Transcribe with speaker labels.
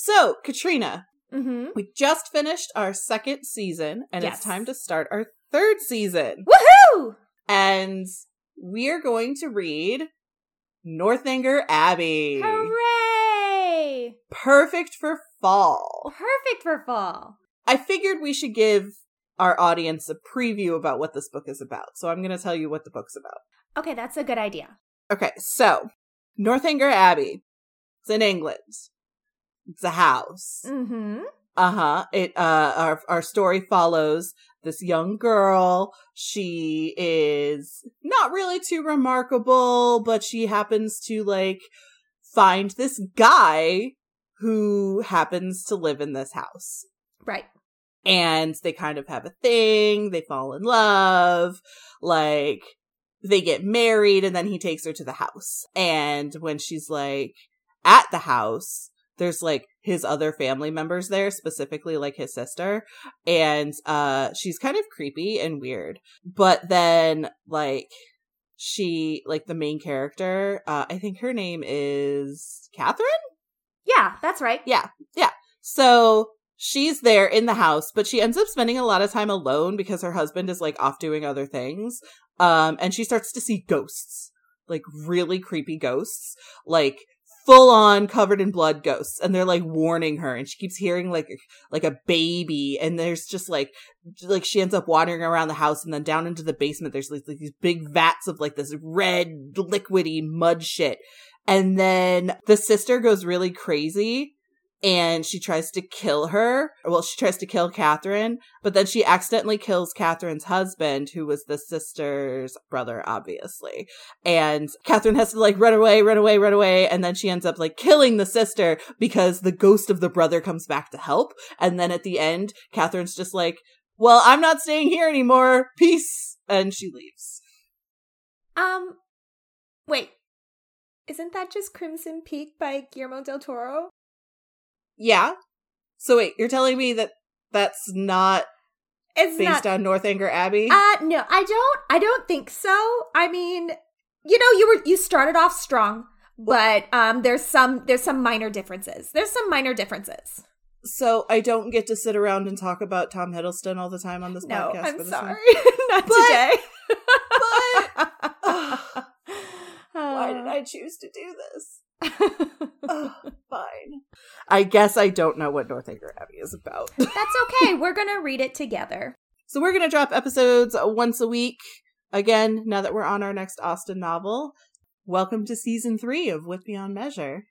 Speaker 1: So, Katrina,
Speaker 2: Mm-hmm.
Speaker 1: we just finished our second season, and it's time to start our third season.
Speaker 2: Woohoo!
Speaker 1: And we are going to read Northanger Abbey.
Speaker 2: Hooray!
Speaker 1: Perfect for fall.
Speaker 2: Perfect for fall.
Speaker 1: I figured we should give our audience a preview about what this book is about. So I'm going to tell you what the book's about.
Speaker 2: Okay, that's a good idea.
Speaker 1: Okay, so Northanger Abbey. It's in England. It's a house.
Speaker 2: Mm-hmm.
Speaker 1: Uh-huh. It uh our our story follows this young girl. She is not really too remarkable, but she happens to like find this guy who happens to live in this house.
Speaker 2: Right.
Speaker 1: And they kind of have a thing, they fall in love, like they get married and then he takes her to the house. And when she's like at the house, there's like his other family members there, specifically like his sister. And uh she's kind of creepy and weird. But then like she like the main character, uh I think her name is Catherine?
Speaker 2: Yeah, that's right.
Speaker 1: Yeah, yeah. So she's there in the house, but she ends up spending a lot of time alone because her husband is like off doing other things. Um, and she starts to see ghosts, like really creepy ghosts, like full on covered in blood ghosts. And they're like warning her and she keeps hearing like, like a baby. And there's just like, like she ends up wandering around the house and then down into the basement. There's like, these big vats of like this red liquidy mud shit. And then the sister goes really crazy and she tries to kill her. Well, she tries to kill Catherine, but then she accidentally kills Catherine's husband, who was the sister's brother, obviously. And Catherine has to like run away, run away, run away. And then she ends up like killing the sister because the ghost of the brother comes back to help. And then at the end, Catherine's just like, well, I'm not staying here anymore. Peace. And she leaves.
Speaker 2: Um, wait. Isn't that just Crimson Peak by Guillermo del Toro?
Speaker 1: Yeah. So wait, you're telling me that that's not
Speaker 2: It's
Speaker 1: based
Speaker 2: not.
Speaker 1: on Northanger Abbey?
Speaker 2: Uh, no, I don't. I don't think so. I mean, you know, you were you started off strong, but um, there's some there's some minor differences. There's some minor differences.
Speaker 1: so I don't get to sit around and talk about Tom Hiddleston all the time on this podcast.
Speaker 2: No,
Speaker 1: podcast.
Speaker 2: I'm
Speaker 1: this
Speaker 2: sorry, not
Speaker 1: But-
Speaker 2: today.
Speaker 1: Why did I choose to do this? fine. I guess I don't know what Northanger Abbey is about.
Speaker 2: That's okay. We're gonna read it together.
Speaker 1: so we're gonna drop episodes uh, once a week. Again, now that we're on our next Austen novel. Welcome to season three of With Beyond Measure.